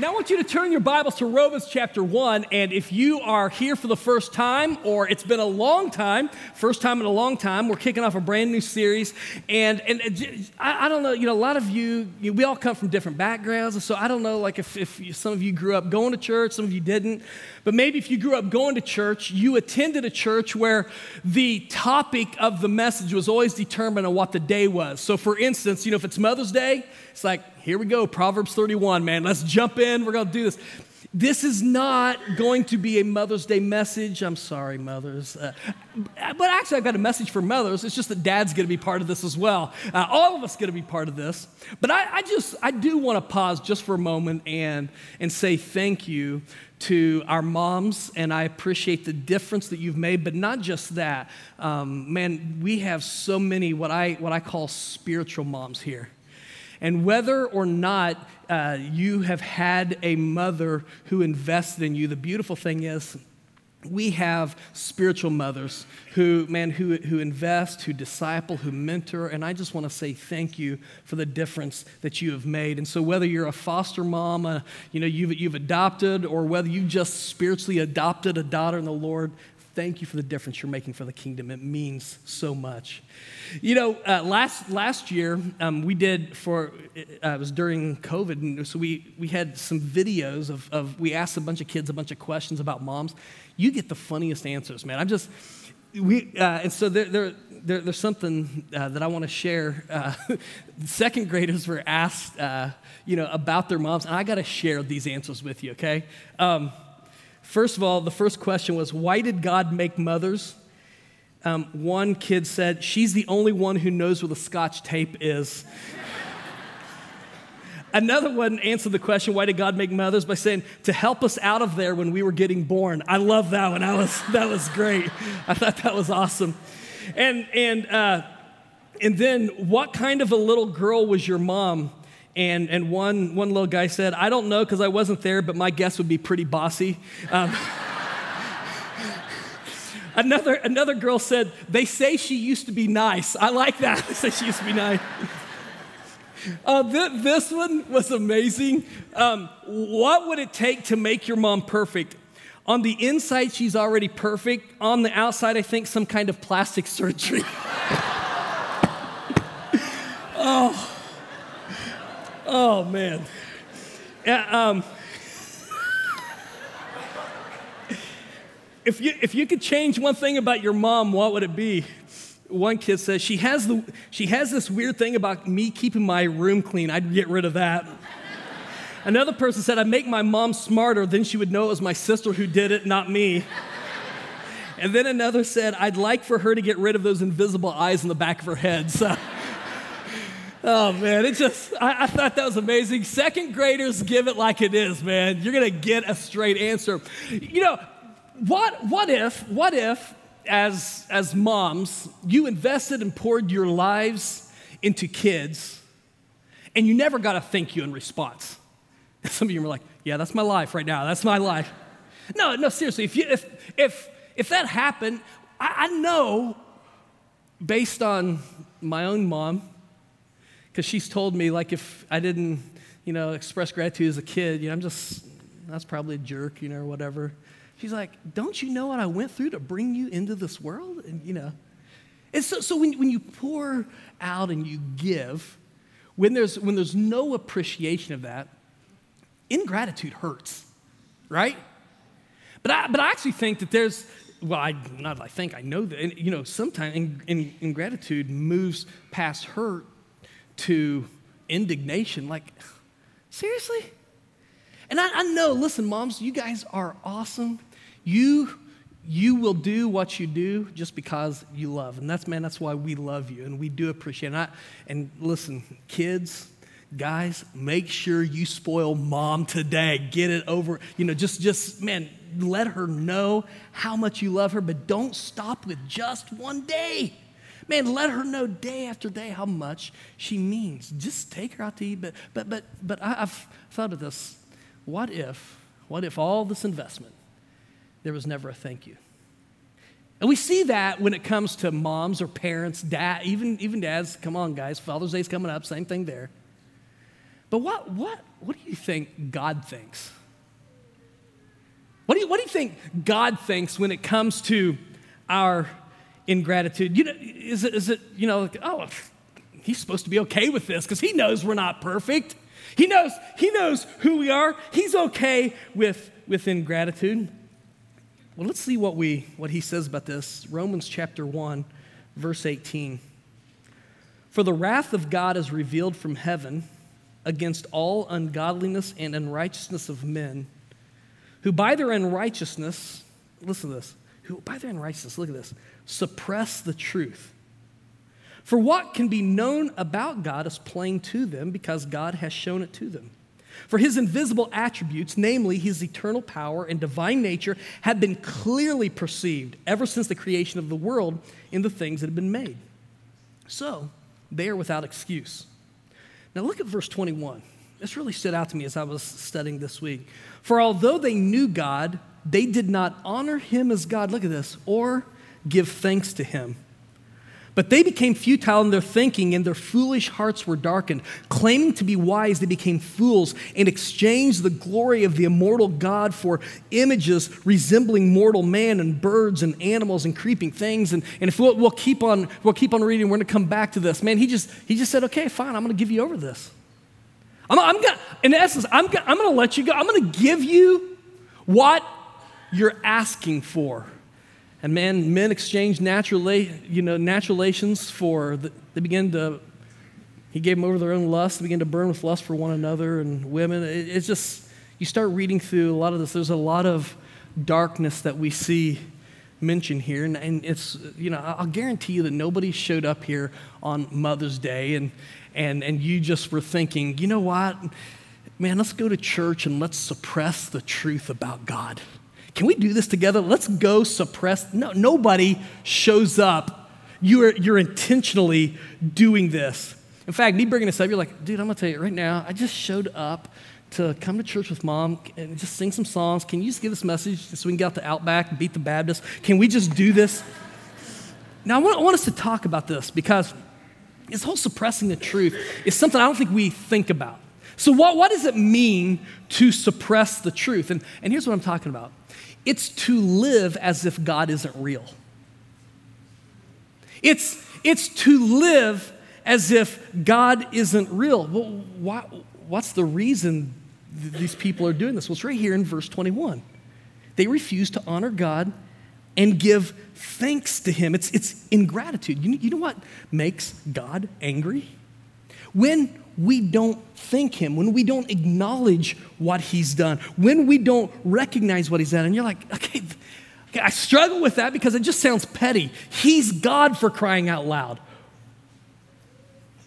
Now I want you to turn your Bibles to Romans chapter 1. And if you are here for the first time, or it's been a long time, first time in a long time, we're kicking off a brand new series. And, and I, I don't know, you know, a lot of you, you, we all come from different backgrounds. So I don't know, like if, if some of you grew up going to church, some of you didn't. But maybe if you grew up going to church, you attended a church where the topic of the message was always determined on what the day was. So for instance, you know, if it's Mother's Day, it's like, here we go, Proverbs 31, man, let's jump in, we're gonna do this. This is not going to be a Mother's Day message. I'm sorry, mothers. Uh, but actually, I've got a message for mothers. It's just that dad's going to be part of this as well. Uh, all of us going to be part of this. But I, I just, I do want to pause just for a moment and, and say thank you to our moms, and I appreciate the difference that you've made. But not just that, um, man, we have so many what I, what I call spiritual moms here. And whether or not uh, you have had a mother who invested in you, the beautiful thing is, we have spiritual mothers who, man, who, who invest, who disciple, who mentor, and I just want to say thank you for the difference that you have made. And so, whether you're a foster mom, uh, you know, you've, you've adopted, or whether you just spiritually adopted a daughter in the Lord, thank you for the difference you're making for the kingdom. It means so much. You know, uh, last, last year, um, we did for, uh, it was during COVID, and so we, we had some videos of, of, we asked a bunch of kids a bunch of questions about moms. You get the funniest answers, man. I'm just, we, uh, and so there, there, there, there's something uh, that I want to share. Uh, second graders were asked, uh, you know, about their moms, and I got to share these answers with you, okay? Um, first of all, the first question was, why did God make mothers? Um, one kid said, She's the only one who knows where the scotch tape is. Another one answered the question, Why did God make mothers? by saying, To help us out of there when we were getting born. I love that one. That was, that was great. I thought that was awesome. And, and, uh, and then, what kind of a little girl was your mom? And, and one, one little guy said, I don't know because I wasn't there, but my guess would be pretty bossy. Um, Another, another girl said, They say she used to be nice. I like that. They say she used to be nice. Uh, th- this one was amazing. Um, what would it take to make your mom perfect? On the inside, she's already perfect. On the outside, I think some kind of plastic surgery. oh, oh man. Yeah, um, if you, if you could change one thing about your mom, what would it be? One kid says, she has, the, she has this weird thing about me keeping my room clean. I'd get rid of that. Another person said, I'd make my mom smarter, then she would know it was my sister who did it, not me. And then another said, I'd like for her to get rid of those invisible eyes in the back of her head. So, oh man, it just, I, I, thought that was amazing. Second graders give it like it is, man. You're gonna get a straight answer. You know, what, what if, what if, as, as moms, you invested and poured your lives into kids and you never got a thank you in response? Some of you were like, yeah, that's my life right now. That's my life. No, no, seriously, if, you, if, if, if that happened, I, I know based on my own mom, because she's told me, like, if I didn't, you know, express gratitude as a kid, you know, I'm just, that's probably a jerk, you know, or whatever. She's like, Don't you know what I went through to bring you into this world? And, you know, and so, so when, when you pour out and you give, when there's, when there's no appreciation of that, ingratitude hurts, right? But I, but I actually think that there's, well, I, not I think, I know that, and, you know, sometimes in, in, ingratitude moves past hurt to indignation. Like, seriously? And I, I know, listen, moms, you guys are awesome. You, you will do what you do just because you love. And that's, man, that's why we love you and we do appreciate it. And, I, and listen, kids, guys, make sure you spoil mom today. Get it over. You know, just, just, man, let her know how much you love her, but don't stop with just one day. Man, let her know day after day how much she means. Just take her out to eat. But, but, but, but I've thought of this. What if, what if all this investment there was never a thank you. And we see that when it comes to moms or parents, dad, even, even dads. Come on, guys, Father's Day's coming up, same thing there. But what, what, what do you think God thinks? What do, you, what do you think God thinks when it comes to our ingratitude? You know, is it, is it you know, like, oh, he's supposed to be okay with this because he knows we're not perfect. He knows, he knows who we are. He's okay with, with ingratitude. Well, let's see what, we, what he says about this. Romans chapter 1, verse 18. For the wrath of God is revealed from heaven against all ungodliness and unrighteousness of men, who by their unrighteousness, listen to this, who by their unrighteousness, look at this, suppress the truth. For what can be known about God is plain to them because God has shown it to them. For his invisible attributes, namely his eternal power and divine nature, have been clearly perceived ever since the creation of the world in the things that have been made. So, they are without excuse. Now, look at verse 21. This really stood out to me as I was studying this week. For although they knew God, they did not honor him as God, look at this, or give thanks to him but they became futile in their thinking, and their foolish hearts were darkened. Claiming to be wise, they became fools and exchanged the glory of the immortal God for images resembling mortal man and birds and animals and creeping things. And, and if we'll, we'll keep on, we'll keep on reading, we're going to come back to this. Man, he just, he just said, okay, fine, I'm going to give you over this. I'm, I'm gonna, in essence, I'm, I'm going to let you go. I'm going to give you what you're asking for. And man, men exchanged natural, you know, natural relations for, the, they begin to, he gave them over their own lust, they begin to burn with lust for one another and women. It, it's just, you start reading through a lot of this, there's a lot of darkness that we see mentioned here. And, and it's, you know, I'll guarantee you that nobody showed up here on Mother's Day and, and, and you just were thinking, you know what? Man, let's go to church and let's suppress the truth about God. Can we do this together? Let's go suppress. No, nobody shows up. You're, you're intentionally doing this. In fact, me bringing this up, you're like, dude, I'm gonna tell you right now, I just showed up to come to church with mom and just sing some songs. Can you just give this message so we can get out the Outback and beat the Baptist? Can we just do this? Now, I want, I want us to talk about this because this whole suppressing the truth is something I don't think we think about. So, what, what does it mean to suppress the truth? And, and here's what I'm talking about it's to live as if God isn't real. It's, it's to live as if God isn't real. Well, why, what's the reason th- these people are doing this? Well, it's right here in verse 21. They refuse to honor God and give thanks to Him. It's, it's ingratitude. You, you know what makes God angry? When we don't thank Him, when we don't acknowledge what He's done, when we don't recognize what He's done, and you're like, okay, okay, I struggle with that because it just sounds petty. He's God for crying out loud.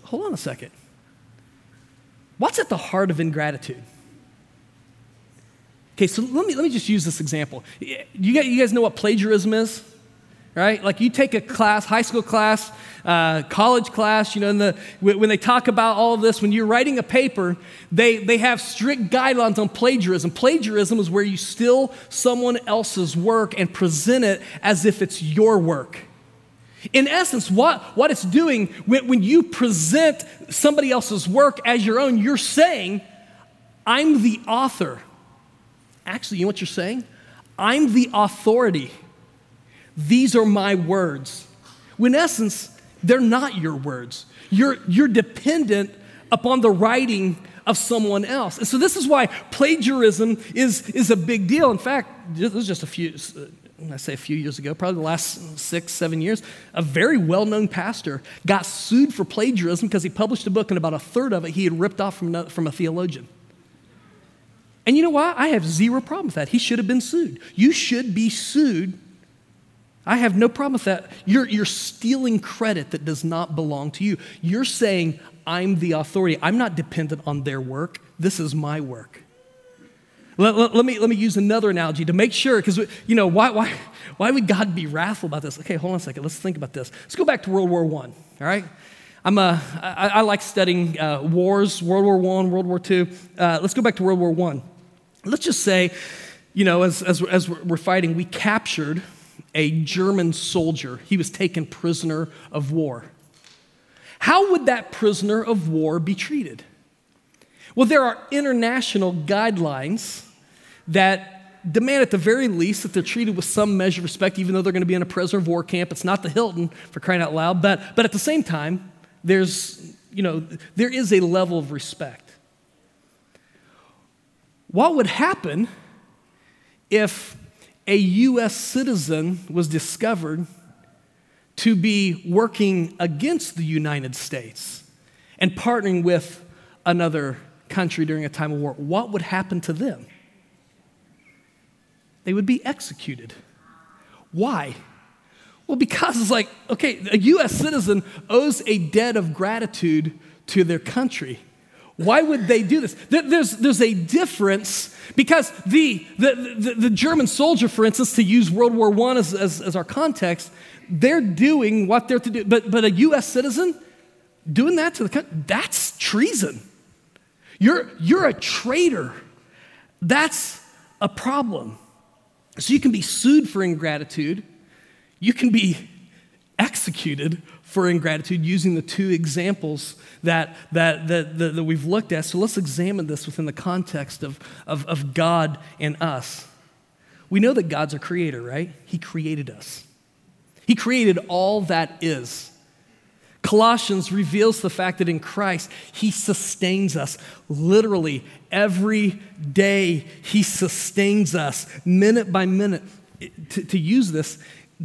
Hold on a second. What's at the heart of ingratitude? Okay, so let me, let me just use this example. You guys, you guys know what plagiarism is? Right? Like you take a class, high school class, uh, college class, you know, the, when they talk about all of this, when you're writing a paper, they, they have strict guidelines on plagiarism. Plagiarism is where you steal someone else's work and present it as if it's your work. In essence, what, what it's doing when, when you present somebody else's work as your own, you're saying, I'm the author. Actually, you know what you're saying? I'm the authority. These are my words. When in essence, they're not your words. You're, you're dependent upon the writing of someone else. And so this is why plagiarism is, is a big deal. In fact, this was just a few, uh, I say a few years ago, probably the last six, seven years, a very well known pastor got sued for plagiarism because he published a book and about a third of it he had ripped off from, from a theologian. And you know why? I have zero problem with that. He should have been sued. You should be sued I have no problem with that. You're, you're stealing credit that does not belong to you. You're saying, I'm the authority. I'm not dependent on their work. This is my work. Let, let, let me, let me use another analogy to make sure, because, you know, why, why, why would God be wrathful about this? Okay, hold on a second. Let's think about this. Let's go back to World War I, all right? I'm a, I, I like studying uh, wars, World War I, World War II. Uh, let's go back to World War I. Let's just say, you know, as, as, as we're fighting, we captured a German soldier. He was taken prisoner of war. How would that prisoner of war be treated? Well, there are international guidelines that demand, at the very least, that they're treated with some measure of respect, even though they're going to be in a prisoner of war camp. It's not the Hilton, for crying out loud. But, but at the same time, there's, you know, there is a level of respect. What would happen if a U.S. citizen was discovered to be working against the United States and partnering with another country during a time of war, what would happen to them? They would be executed. Why? Well, because it's like, okay, a US citizen owes a debt of gratitude to their country. Why would they do this? There's, there's a difference because the, the, the, the German soldier, for instance, to use World War I as, as, as our context, they're doing what they're to do. But, but a US citizen doing that to the country, that's treason. You're, you're a traitor. That's a problem. So you can be sued for ingratitude, you can be executed for ingratitude using the two examples that, that, that, that, that we've looked at. So let's examine this within the context of, of, of God and us. We know that God's a creator, right? He created us. He created all that is. Colossians reveals the fact that in Christ, He sustains us. Literally, every day, He sustains us, minute by minute. To, to use this,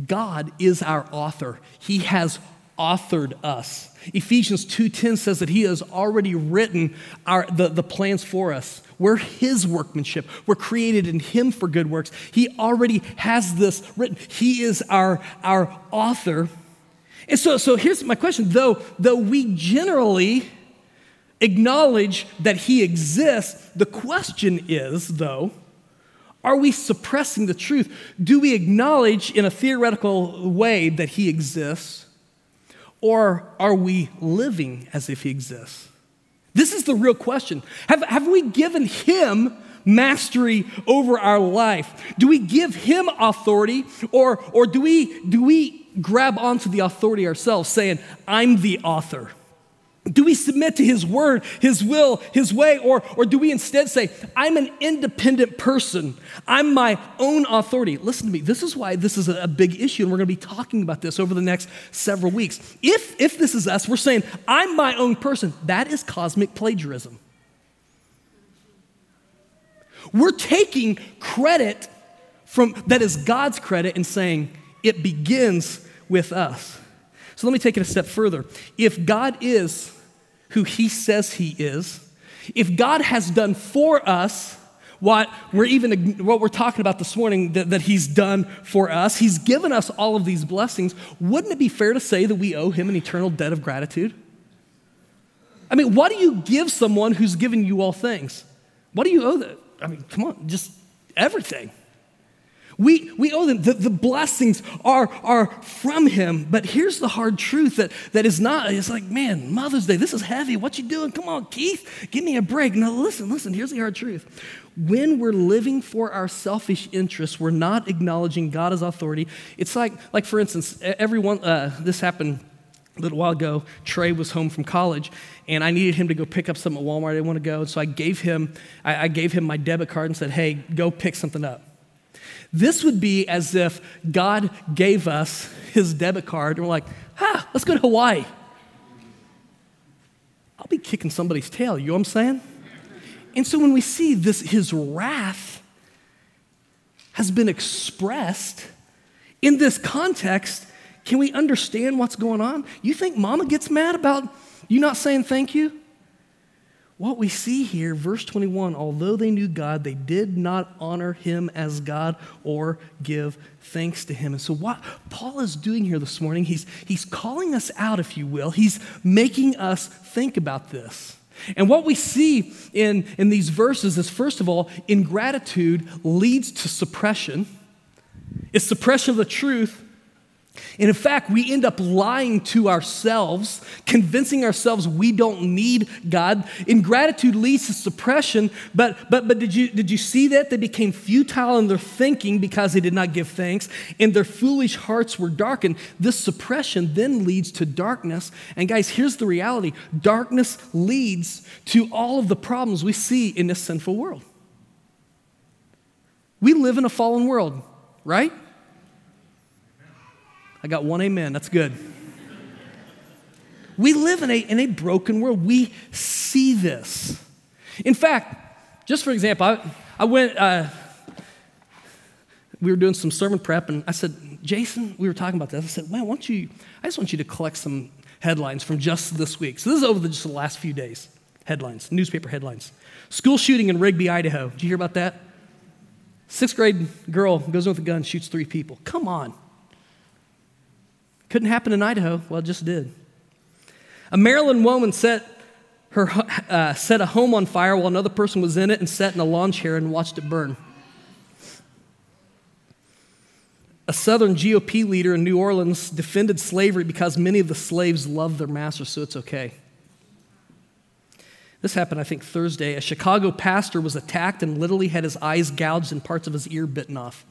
God is our author. He has authored us. Ephesians 2:10 says that he has already written our, the, the plans for us. We're his workmanship. We're created in him for good works. He already has this written. He is our, our author. And so, so here's my question. Though, though we generally acknowledge that he exists, the question is, though, are we suppressing the truth? Do we acknowledge in a theoretical way that he exists? Or are we living as if he exists? This is the real question. Have, have we given him mastery over our life? Do we give him authority or, or do, we, do we grab onto the authority ourselves, saying, I'm the author? Do we submit to his word, his will, his way, or, or do we instead say, I'm an independent person? I'm my own authority. Listen to me, this is why this is a big issue, and we're going to be talking about this over the next several weeks. If, if this is us, we're saying, I'm my own person, that is cosmic plagiarism. We're taking credit from that is God's credit and saying, it begins with us. So let me take it a step further. If God is who he says he is, if God has done for us what we're even what we're talking about this morning that, that he's done for us, he's given us all of these blessings, wouldn't it be fair to say that we owe him an eternal debt of gratitude? I mean, what do you give someone who's given you all things? What do you owe them? I mean, come on, just everything. We, we owe them. The, the blessings are, are from him. But here's the hard truth that, that is not, it's like, man, Mother's Day, this is heavy. What you doing? Come on, Keith, give me a break. Now, listen, listen, here's the hard truth. When we're living for our selfish interests, we're not acknowledging God as authority. It's like, like for instance, everyone, uh, this happened a little while ago. Trey was home from college, and I needed him to go pick up something at Walmart. I didn't want to go, so I gave him, I, I gave him my debit card and said, hey, go pick something up. This would be as if God gave us his debit card and we're like, ah, let's go to Hawaii. I'll be kicking somebody's tail, you know what I'm saying? And so when we see this, his wrath has been expressed in this context, can we understand what's going on? You think mama gets mad about you not saying thank you? What we see here, verse 21, although they knew God, they did not honor him as God or give thanks to him. And so, what Paul is doing here this morning, he's, he's calling us out, if you will. He's making us think about this. And what we see in, in these verses is, first of all, ingratitude leads to suppression. It's suppression of the truth And in fact, we end up lying to ourselves, convincing ourselves we don't need God. Ingratitude leads to suppression, but, but, but did, you, did you see that? They became futile in their thinking because they did not give thanks, and their foolish hearts were darkened. This suppression then leads to darkness. And guys, here's the reality darkness leads to all of the problems we see in this sinful world. We live in a fallen world, right? I got one amen. That's good. We live in a, in a broken world. We see this. In fact, just for example, I, I went, uh, we were doing some sermon prep, and I said, Jason, we were talking about this. I said, man, why don't you, I just want you to collect some headlines from just this week. So this is over the, just the last few days. Headlines, newspaper headlines. School shooting in Rigby, Idaho. Did you hear about that? Sixth grade girl goes with a gun, shoots three people. Come on. Couldn't happen in Idaho. Well, it just did. A Maryland woman set, her, uh, set a home on fire while another person was in it and sat in a lawn chair and watched it burn. A Southern GOP leader in New Orleans defended slavery because many of the slaves loved their masters, so it's okay. This happened, I think, Thursday. A Chicago pastor was attacked and literally had his eyes gouged and parts of his ear bitten off.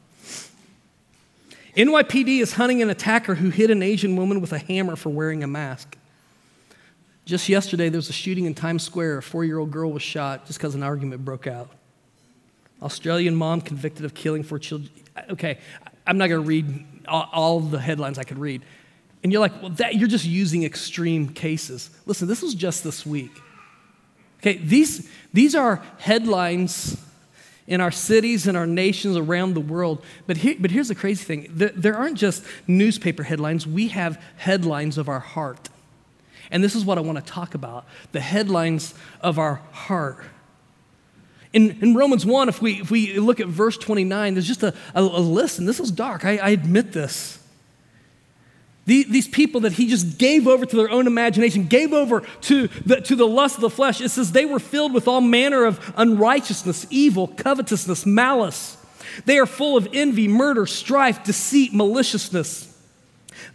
NYPD is hunting an attacker who hit an Asian woman with a hammer for wearing a mask. Just yesterday, there was a shooting in Times Square. A four year old girl was shot just because an argument broke out. Australian mom convicted of killing four children. Okay, I'm not going to read all, the headlines I could read. And you're like, well, that, you're just using extreme cases. Listen, this was just this week. Okay, these, these are headlines in our cities and our nations around the world. But, but here's the crazy thing there, there aren't just newspaper headlines, we have headlines of our heart. And this is what I want to talk about the headlines of our heart. In, in Romans 1, if we, if we look at verse 29, there's just a, a, a list, and this is dark, I, I admit this. These people that he just gave over to their own imagination, gave over to the, to the lust of the flesh, it says they were filled with all manner of unrighteousness, evil, covetousness, malice. They are full of envy, murder, strife, deceit, maliciousness.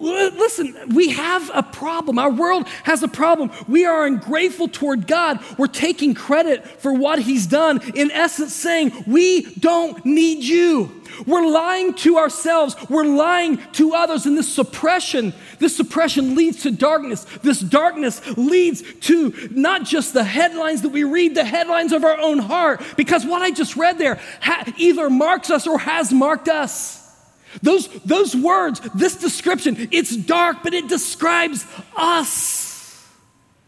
Listen, we have a problem. Our world has a problem. We are ungrateful toward God. We're taking credit for what He's done, in essence, saying, We don't need you. We're lying to ourselves. We're lying to others. And this suppression, this suppression leads to darkness. This darkness leads to not just the headlines that we read, the headlines of our own heart. Because what I just read there either marks us or has marked us. Those, those words, this description, it's dark, but it describes us.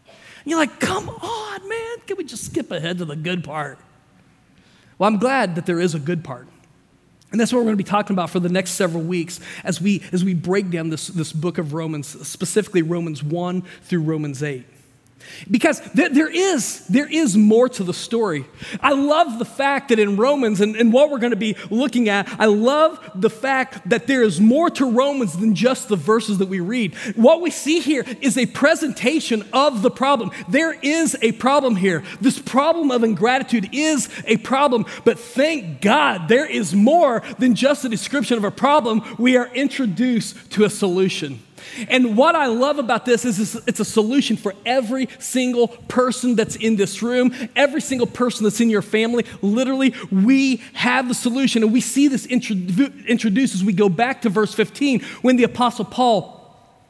And you're like, come on, man, can we just skip ahead to the good part? Well, I'm glad that there is a good part. And that's what we're going to be talking about for the next several weeks as we, as we break down this, this book of Romans, specifically Romans 1 through Romans 8. Because there, is, there is more to the story. I love the fact that in Romans, and, and what we're going to be looking at, I love the fact that there is more to Romans than just the verses that we read. What we see here is a presentation of the problem. There is a problem here. This problem of ingratitude is a problem, but thank God there is more than just a description of a problem. We are introduced to a solution. And what I love about this is it's a solution for every single person that's in this room, every single person that's in your family. Literally, we have the solution. And we see this introduced as we go back to verse 15 when the Apostle Paul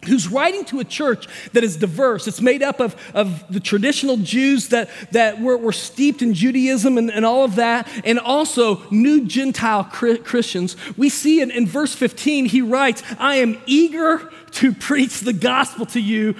who's writing to a church that is diverse. It's made up of, of the traditional Jews that, that were, were steeped in Judaism and, and all of that, and also new Gentile Christians. We see in, in verse 15, he writes, I am eager to preach the gospel to you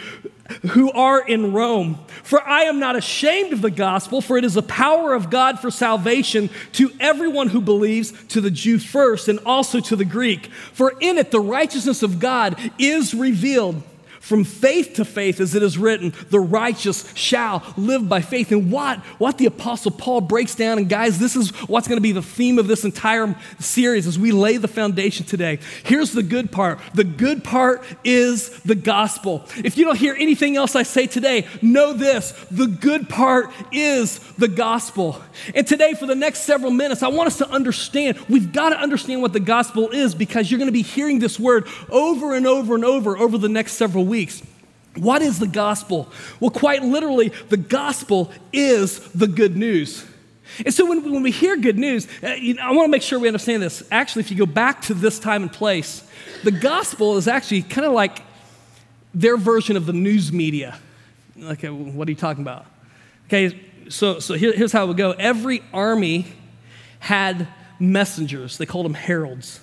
who are in Rome. For I am not ashamed of the gospel, for it is the power of God for salvation to everyone who believes, to the Jew first, and also to the Greek. For in it the righteousness of God is revealed from faith to faith, as it is written, the righteous shall live by faith. And what, what the Apostle Paul breaks down, and guys, this is what's going to be the theme of this entire series as we lay the foundation today. Here's the good part the good part is the gospel. If you don't hear anything else I say today, know this the good part is the gospel. And today, for the next several minutes, I want us to understand we've got to understand what the gospel is because you're going to be hearing this word over and over and over over the next several weeks weeks. What is the gospel? Well, quite literally, the gospel is the good news. And so when, when we hear good news, uh, you know, I want to make sure we understand this. Actually, if you go back to this time and place, the gospel is actually kind of like their version of the news media. Okay, what are you talking about? Okay, so, so here, here's how it would go every army had messengers, they called them heralds.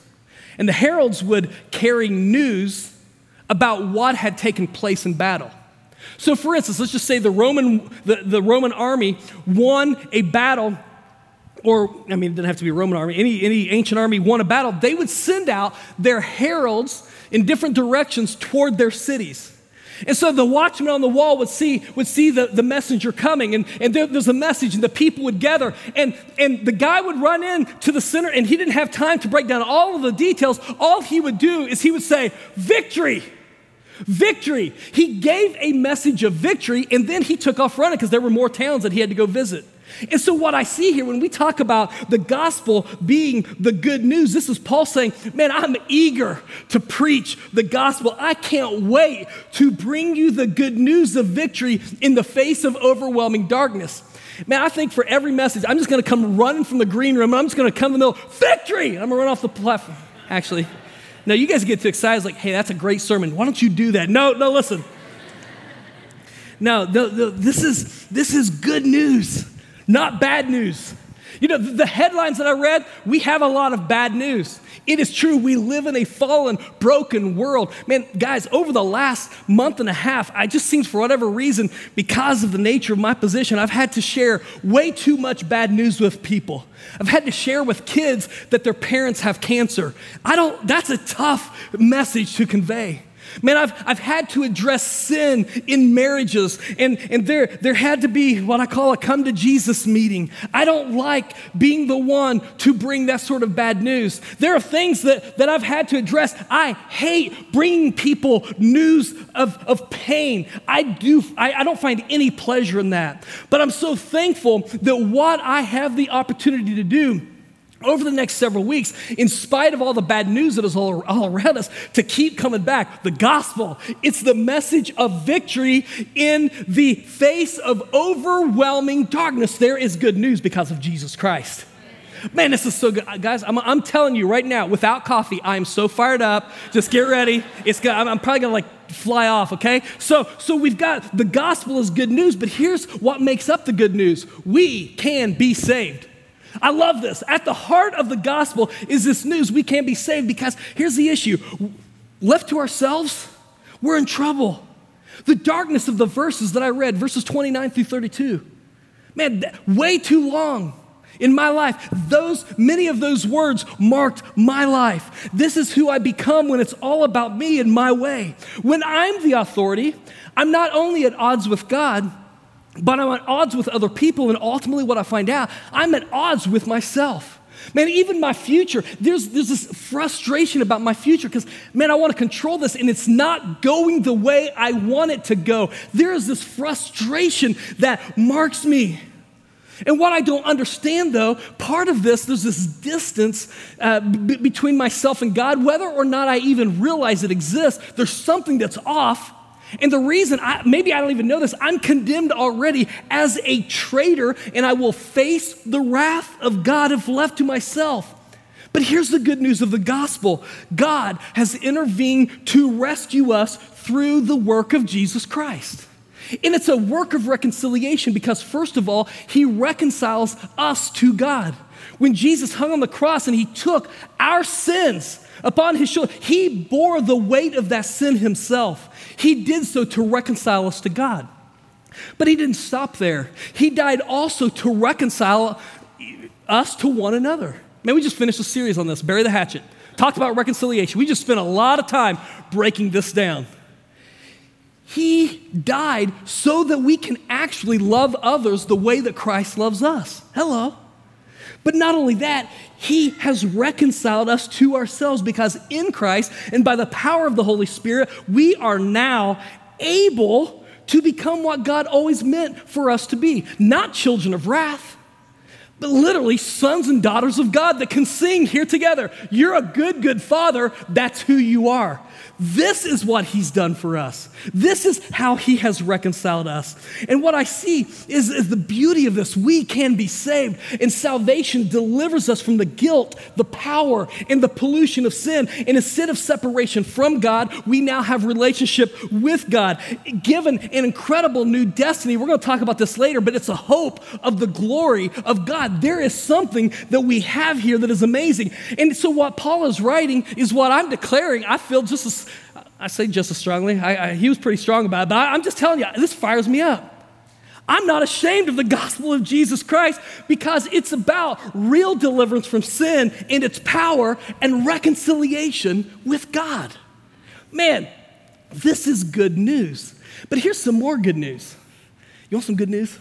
And the heralds would carry news about what had taken place in battle. So, for instance, let's just say the Roman, the, the Roman army won a battle, or, I mean, it didn't have to be a Roman army, any, any ancient army won a battle, they would send out their heralds in different directions toward their cities. And so the watchman on the wall would see, would see the, the messenger coming, and, and there, there's a message, and the people would gather. And, and the guy would run in to the center, and he didn't have time to break down all of the details. All he would do is he would say, Victory! Victory. He gave a message of victory and then he took off running because there were more towns that he had to go visit. And so, what I see here when we talk about the gospel being the good news, this is Paul saying, Man, I'm eager to preach the gospel. I can't wait to bring you the good news of victory in the face of overwhelming darkness. Man, I think for every message, I'm just gonna come running from the green room. I'm just gonna come in the middle, victory! I'm gonna run off the platform. Actually, now, you guys get too excited, like, hey, that's a great sermon. Why don't you do that? No, no, listen. No, no, no this, is, this is good news, not bad news. You know, the headlines that I read, we have a lot of bad news. It is true, we live in a fallen, broken world. Man, guys, over the last month and a half, I just seems for whatever reason, because of the nature of my position, I've had to share way too much bad news with people. I've had to share with kids that their parents have cancer. I don't, that's a tough message to convey. Man, I've, I've had to address sin in marriages, and, and there, there had to be what I call a come to Jesus meeting. I don't like being the one to bring that sort of bad news. There are things that, that I've had to address. I hate bringing people news of, of pain. I, do, I, I don't find any pleasure in that. But I'm so thankful that what I have the opportunity to do over the next several weeks, in spite of all the bad news that is all, all around us, to keep coming back. The gospel, it's the message of victory in the face of overwhelming darkness. There is good news because of Jesus Christ. Man, this is so good. Uh, guys, I'm, I'm telling you right now, without coffee, I am so fired up. Just get ready. It's I'm, I'm probably gonna like fly off, okay? So, so we've got the gospel is good news, but here's what makes up the good news we can be saved. I love this. At the heart of the gospel is this news we can't be saved because here's the issue left to ourselves, we're in trouble. The darkness of the verses that I read, verses 29 through 32, man, way too long in my life. Those, many of those words marked my life. This is who I become when it's all about me and my way. When I'm the authority, I'm not only at odds with God, but I'm at odds with other people, and ultimately, what I find out, I'm at odds with myself. Man, even my future, there's, there's this frustration about my future because, man, I want to control this and it's not going the way I want it to go. There is this frustration that marks me. And what I don't understand, though, part of this, there's this distance uh, b- between myself and God, whether or not I even realize it exists, there's something that's off. And the reason, I, maybe I don't even know this, I'm condemned already as a traitor, and I will face the wrath of God if left to myself. But here's the good news of the gospel God has intervened to rescue us through the work of Jesus Christ. And it's a work of reconciliation because, first of all, He reconciles us to God. When Jesus hung on the cross and He took our sins upon His shoulder, He bore the weight of that sin Himself. He did so to reconcile us to God. But he didn't stop there. He died also to reconcile us to one another. Man, we just finished a series on this, Bury the Hatchet. Talked about reconciliation. We just spent a lot of time breaking this down. He died so that we can actually love others the way that Christ loves us. Hello. But not only that, He has reconciled us to ourselves because in Christ and by the power of the Holy Spirit, we are now able to become what God always meant for us to be not children of wrath, but literally sons and daughters of God that can sing here together. You're a good, good father. That's who you are. This is what he's done for us. This is how he has reconciled us. And what I see is, is, the beauty of this. We can be saved, and salvation delivers us from the guilt, the power, and the pollution of sin. And instead of separation from God, we now have relationship with God, given an incredible new destiny. We're going to talk about this later, but it's a hope of the glory of God. There is something that we have here that is amazing. And so, what Paul is writing is what I'm declaring. I feel just as I say just as strongly. I, I, he was pretty strong about it, but I, I'm just telling you, this fires me up. I'm not ashamed of the gospel of Jesus Christ because it's about real deliverance from sin and its power and reconciliation with God. Man, this is good news. But here's some more good news. You want some good news?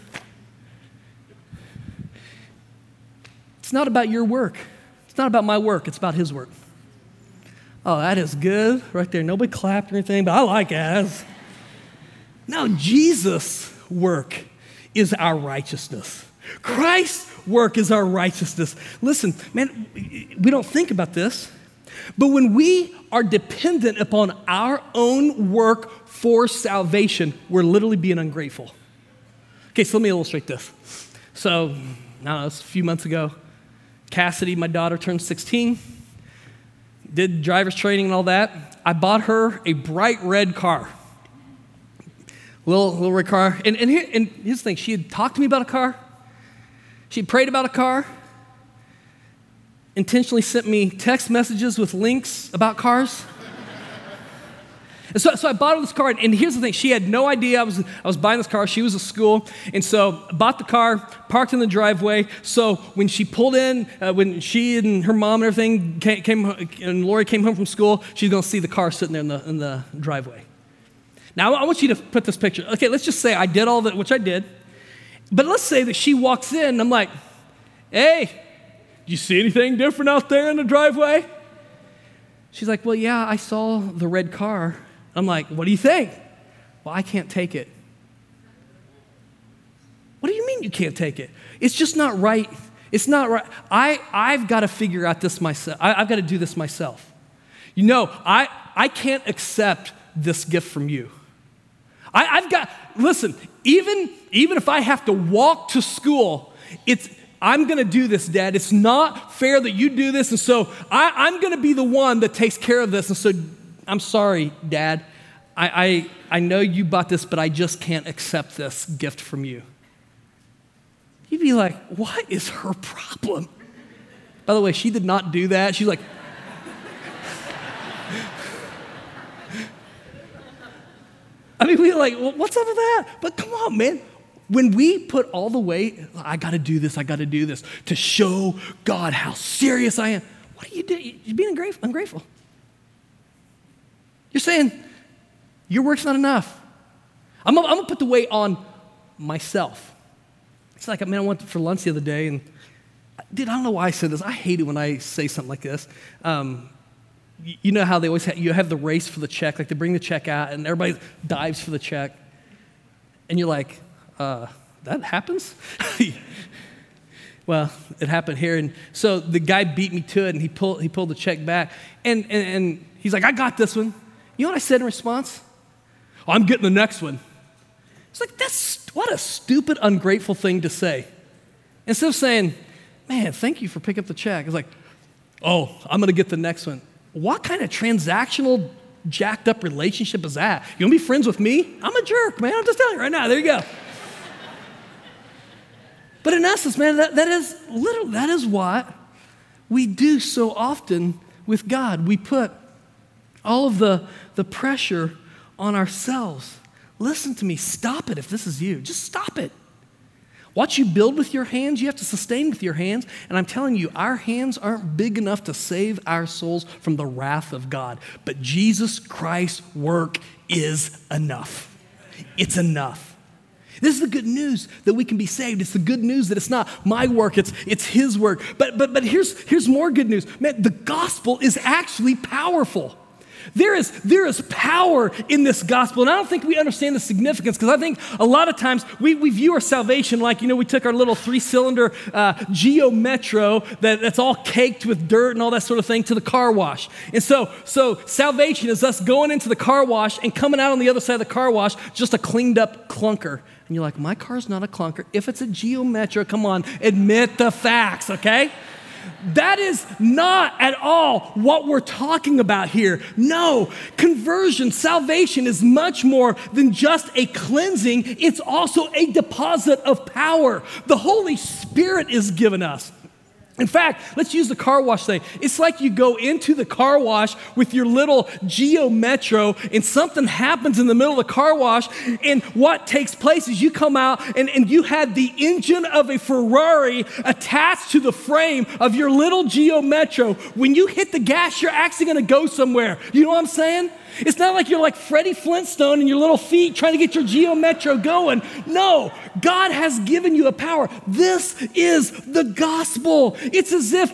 It's not about your work. It's not about my work, it's about his work. Oh, that is good right there. Nobody clapped or anything, but I like it. Now, Jesus' work is our righteousness. Christ's work is our righteousness. Listen, man, we don't think about this, but when we are dependent upon our own work for salvation, we're literally being ungrateful. Okay, so let me illustrate this. So, now it's a few months ago. Cassidy, my daughter, turned 16 did driver's training and all that. I bought her a bright red car. Little, little red car. And, and, here, and here's the thing she had talked to me about a car, she prayed about a car, intentionally sent me text messages with links about cars. And so, so I bought her this car, and here's the thing: she had no idea I was I was buying this car. She was at school, and so bought the car, parked in the driveway. So when she pulled in, uh, when she and her mom and everything came, came, and Lori came home from school, she's gonna see the car sitting there in the in the driveway. Now I want you to put this picture. Okay, let's just say I did all that, which I did, but let's say that she walks in, and I'm like, "Hey, do you see anything different out there in the driveway?" She's like, Well, yeah, I saw the red car. I'm like, what do you think? Well, I can't take it. What do you mean you can't take it? It's just not right. It's not right. I, I've got to figure out this myself. I, I've got to do this myself. You know, I, I can't accept this gift from you. I, I've got, listen, even, even if I have to walk to school, it's, I'm going to do this, Dad. It's not fair that you do this. And so I, I'm going to be the one that takes care of this. And so I'm sorry, Dad. I, I, I know you bought this, but I just can't accept this gift from you. You'd be like, what is her problem? By the way, she did not do that. She's like, I mean, we're like, well, what's up with that? But come on, man. When we put all the weight, I got to do this, I got to do this to show God how serious I am. What are you doing? You're being ungrateful. You're saying, your work's not enough. I'm, I'm gonna put the weight on myself. It's like, man, I went for lunch the other day, and dude, I don't know why I said this. I hate it when I say something like this. Um, you, you know how they always have, you have the race for the check, like they bring the check out, and everybody dives for the check, and you're like, uh, that happens? well, it happened here, and so the guy beat me to it, and he pulled he pulled the check back, and and, and he's like, I got this one. You know what I said in response? I'm getting the next one. It's like, that's what a stupid, ungrateful thing to say. Instead of saying, man, thank you for picking up the check, it's like, oh, I'm gonna get the next one. What kind of transactional, jacked up relationship is that? You wanna be friends with me? I'm a jerk, man. I'm just telling you right now. There you go. but in essence, man, that, that is literally, that is what we do so often with God. We put all of the, the pressure on ourselves. Listen to me. Stop it if this is you. Just stop it. What you build with your hands, you have to sustain with your hands. And I'm telling you, our hands aren't big enough to save our souls from the wrath of God. But Jesus Christ's work is enough. it's enough. This is the good news that we can be saved. It's the good news that it's not my work, it's, it's His work. But, but, but here's, here's more good news. Man, the gospel is actually powerful. There is, there is power in this gospel. And I don't think we understand the significance because I think a lot of times we, we view our salvation like, you know, we took our little three cylinder uh, Geo Metro that, that's all caked with dirt and all that sort of thing to the car wash. And so, so salvation is us going into the car wash and coming out on the other side of the car wash just a cleaned up clunker. And you're like, my car's not a clunker. If it's a Geo Metro, come on, admit the facts, okay? That is not at all what we're talking about here. No, conversion, salvation is much more than just a cleansing, it's also a deposit of power. The Holy Spirit is given us. In fact, let's use the car wash thing. It's like you go into the car wash with your little Geo Metro and something happens in the middle of the car wash. And what takes place is you come out and, and you had the engine of a Ferrari attached to the frame of your little Geo Metro. When you hit the gas, you're actually going to go somewhere. You know what I'm saying? It's not like you're like Freddie Flintstone and your little feet trying to get your Geo Metro going. No, God has given you a power. This is the gospel. It's as if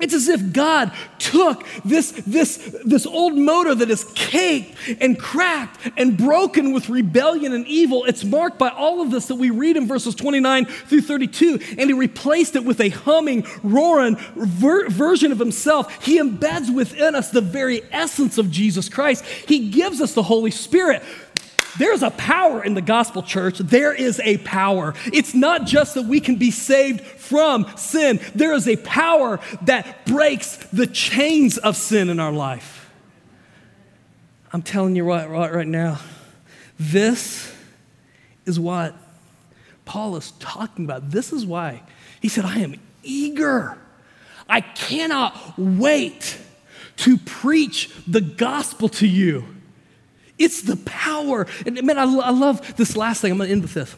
it's as if God took this, this, this old motor that is caked and cracked and broken with rebellion and evil. It's marked by all of this that we read in verses 29 through 32, and he replaced it with a humming, roaring ver- version of himself. He embeds within us the very essence of Jesus Christ. He gives us the Holy Spirit. There's a power in the gospel church. There is a power. It's not just that we can be saved from sin, there is a power that breaks the chains of sin in our life. I'm telling you right, right, right now, this is what Paul is talking about. This is why he said, I am eager. I cannot wait to preach the gospel to you. It's the power. And man, I, I love this last thing. I'm going to end with this.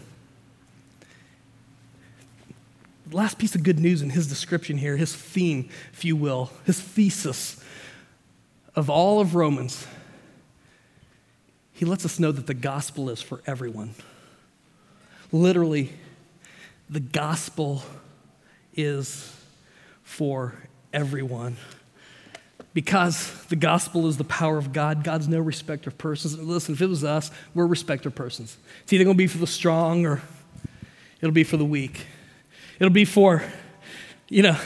Last piece of good news in his description here, his theme, if you will, his thesis of all of Romans. He lets us know that the gospel is for everyone. Literally, the gospel is for everyone because the gospel is the power of God. God's no respecter of persons. Listen, if it was us, we're respecter of persons. It's either going to be for the strong or it'll be for the weak. It'll be for, you know,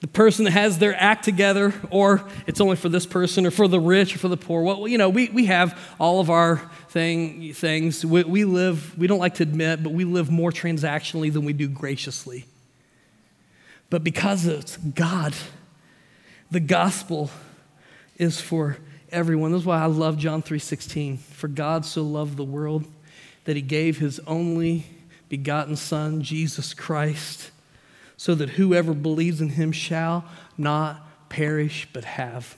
the person that has their act together, or it's only for this person, or for the rich, or for the poor. Well, you know, we, we have all of our thing, things. We, we live, we don't like to admit, but we live more transactionally than we do graciously. But because it's God, the gospel is for everyone. This is why I love John 3:16. For God so loved the world that he gave his only begotten son, Jesus Christ, so that whoever believes in him shall not perish but have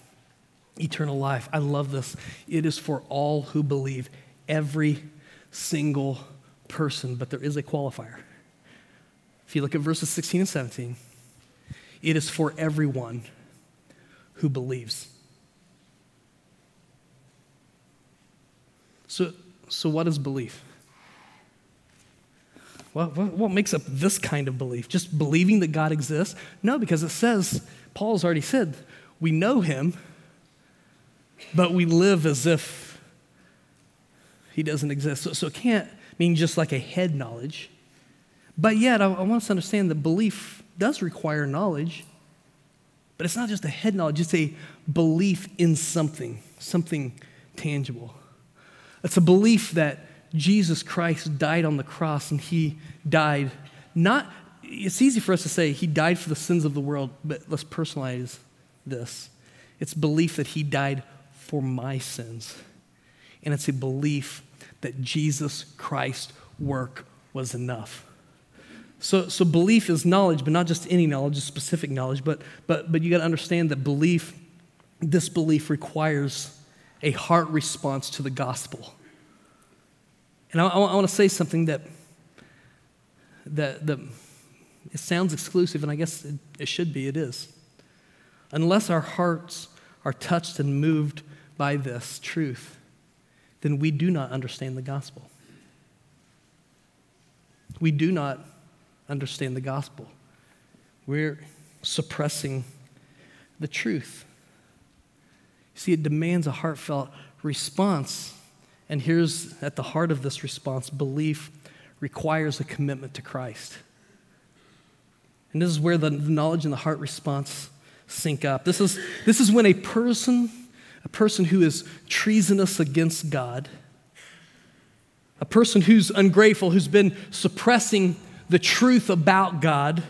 eternal life. I love this. It is for all who believe, every single person, but there is a qualifier. If you look at verses 16 and 17, it is for everyone who believes. So, so what is belief? What, what, makes up this kind of belief? Just believing that God exists? No, because it says, Paul's already said, we know him, but we live as if he doesn't exist. So, so it can't mean just like a head knowledge. But yet, I, I want us to understand that belief does require knowledge. But it's not just a head knowledge, it's a belief in something, something tangible. It's a belief that Jesus Christ died on the cross and he died not, it's easy for us to say he died for the sins of the world, but let's personalize this. It's belief that he died for my sins. And it's a belief that Jesus Christ's work was enough. So, so belief is knowledge, but not just any knowledge, just specific knowledge. But, but, but you got to understand that belief, this belief requires a heart response to the gospel. And I, I, I want to say something that, that, that it sounds exclusive, and I guess it, it should be, it is. Unless our hearts are touched and moved by this truth, then we do not understand the gospel. We do not understand the gospel. We're suppressing the truth. See, it demands a heartfelt response. And here's at the heart of this response belief requires a commitment to Christ. And this is where the knowledge and the heart response sync up. This is, this is when a person, a person who is treasonous against God, a person who's ungrateful, who's been suppressing the truth about God,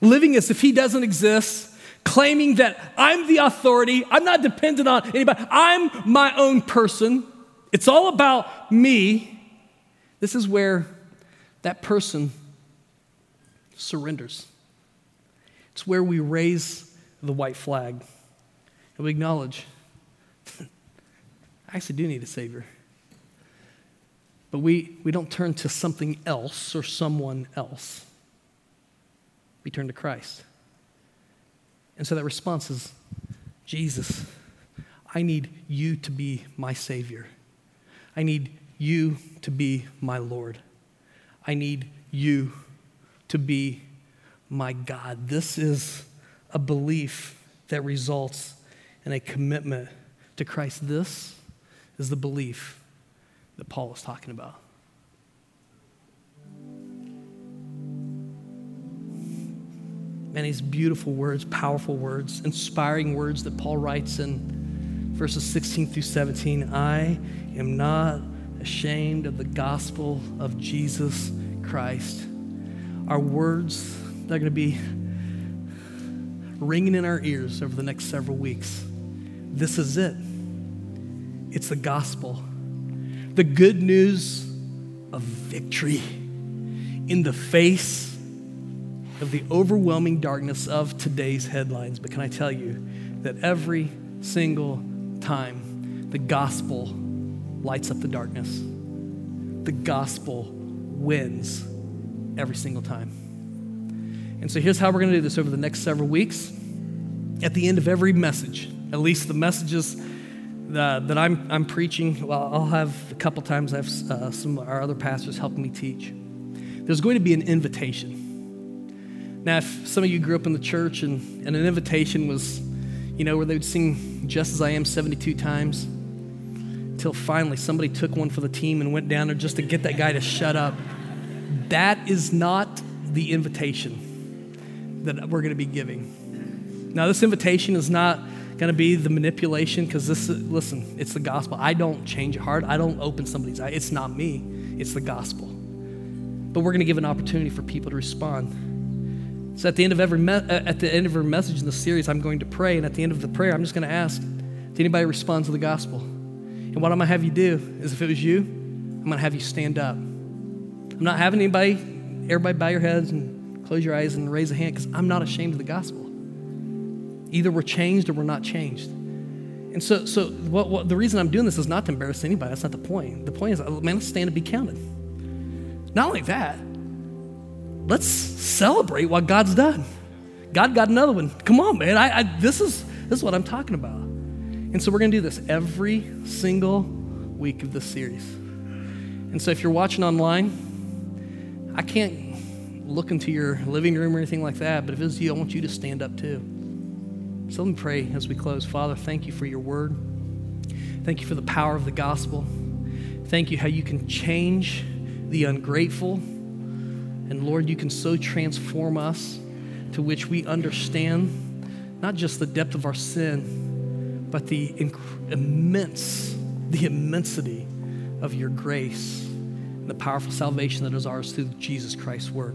living as if he doesn't exist, claiming that I'm the authority, I'm not dependent on anybody, I'm my own person, it's all about me. This is where that person surrenders. It's where we raise the white flag and we acknowledge I actually do need a Savior. But we, we don't turn to something else or someone else. We turn to Christ. And so that response is Jesus, I need you to be my Savior. I need you to be my Lord. I need you to be my God. This is a belief that results in a commitment to Christ. This is the belief that Paul is talking about. Man, these beautiful words, powerful words, inspiring words that Paul writes in verses 16 through 17. I am not ashamed of the gospel of Jesus Christ. Our words, they're going to be ringing in our ears over the next several weeks. This is it. It's the gospel. The good news of victory in the face of the overwhelming darkness of today's headlines. But can I tell you that every single time the gospel lights up the darkness, the gospel wins every single time. And so here's how we're going to do this over the next several weeks. At the end of every message, at least the messages that, that I'm, I'm preaching, well, I'll have a couple times, I have uh, some of our other pastors helping me teach. There's going to be an invitation. Now, if some of you grew up in the church and, and an invitation was, you know, where they would sing Just As I Am 72 times, until finally somebody took one for the team and went down there just to get that guy to shut up. That is not the invitation that we're going to be giving. Now, this invitation is not going to be the manipulation because this, listen, it's the gospel. I don't change a heart, I don't open somebody's eye. It's not me, it's the gospel. But we're going to give an opportunity for people to respond. So at the end of every me- uh, at the end of every message in the series, I'm going to pray, and at the end of the prayer, I'm just going to ask, "Did anybody respond to the gospel?" And what I'm going to have you do is, if it was you, I'm going to have you stand up. I'm not having anybody, everybody bow your heads and close your eyes and raise a hand because I'm not ashamed of the gospel. Either we're changed or we're not changed. And so, so what, what, the reason I'm doing this is not to embarrass anybody. That's not the point. The point is, oh, man, let's stand and be counted. Not only that, let's celebrate what God's done. God got another one. Come on, man. I, I, this, is, this is what I'm talking about. And so we're going to do this every single week of this series. And so if you're watching online, I can't look into your living room or anything like that, but if it's you, I want you to stand up too. So let me pray as we close. Father, thank you for your word. Thank you for the power of the gospel. Thank you how you can change the ungrateful and Lord, you can so transform us to which we understand not just the depth of our sin, but the inc- immense, the immensity of your grace and the powerful salvation that is ours through Jesus Christ's work.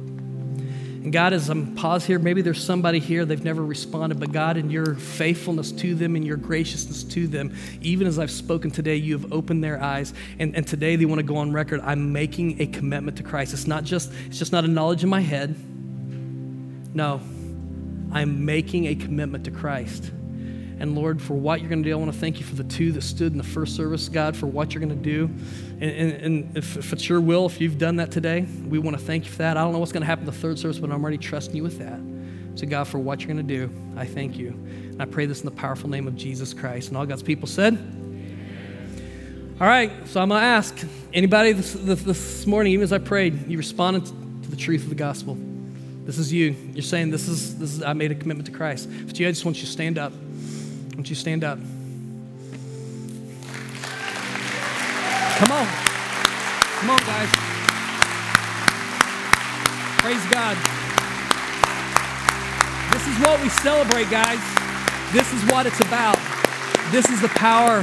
And God, as I'm um, pause here, maybe there's somebody here, they've never responded, but God, in your faithfulness to them and your graciousness to them, even as I've spoken today, you have opened their eyes. And, and today they want to go on record. I'm making a commitment to Christ. It's not just, it's just not a knowledge in my head. No, I'm making a commitment to Christ. And Lord, for what you're going to do, I want to thank you for the two that stood in the first service, God, for what you're going to do. And, and, and if, if, it's your will, if you've done that today, we want to thank you for that. I don't know what's going to happen in the third service, but I'm already trusting you with that. So, God, for what you're going to do, I thank you. And I pray this in the powerful name of Jesus Christ. And all God's people said, All right, so I'm going to ask anybody this, this, this morning, even as I prayed, you responded to the truth of the gospel. This is you. You're saying, This is, this is I made a commitment to Christ. But you, I just want you to stand up. I want you stand up. Come on. Come on, guys. Praise God. This is what we celebrate, guys. This is what it's about. This is the power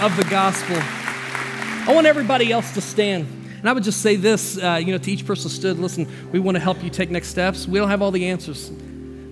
of the gospel. I want everybody else to stand. And I would just say this, uh, you know, to each person stood, listen, we want to help you take next steps. We don't have all the answers,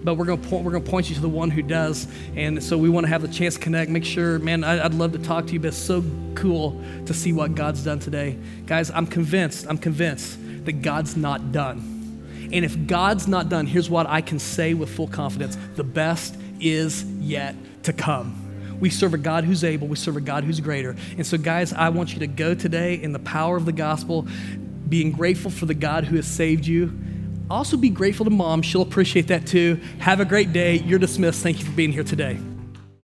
but we're going to point, we're going to point you to the one who does. And so we want to have the chance to connect. Make sure, man, I, would love to talk to you, but it's so cool to see what God's done today. Guys, I'm convinced, I'm convinced that God's not done. And if God's not done, here's what I can say with full confidence the best is yet to come. We serve a God who's able, we serve a God who's greater. And so, guys, I want you to go today in the power of the gospel, being grateful for the God who has saved you. Also, be grateful to mom. She'll appreciate that too. Have a great day. You're dismissed. Thank you for being here today.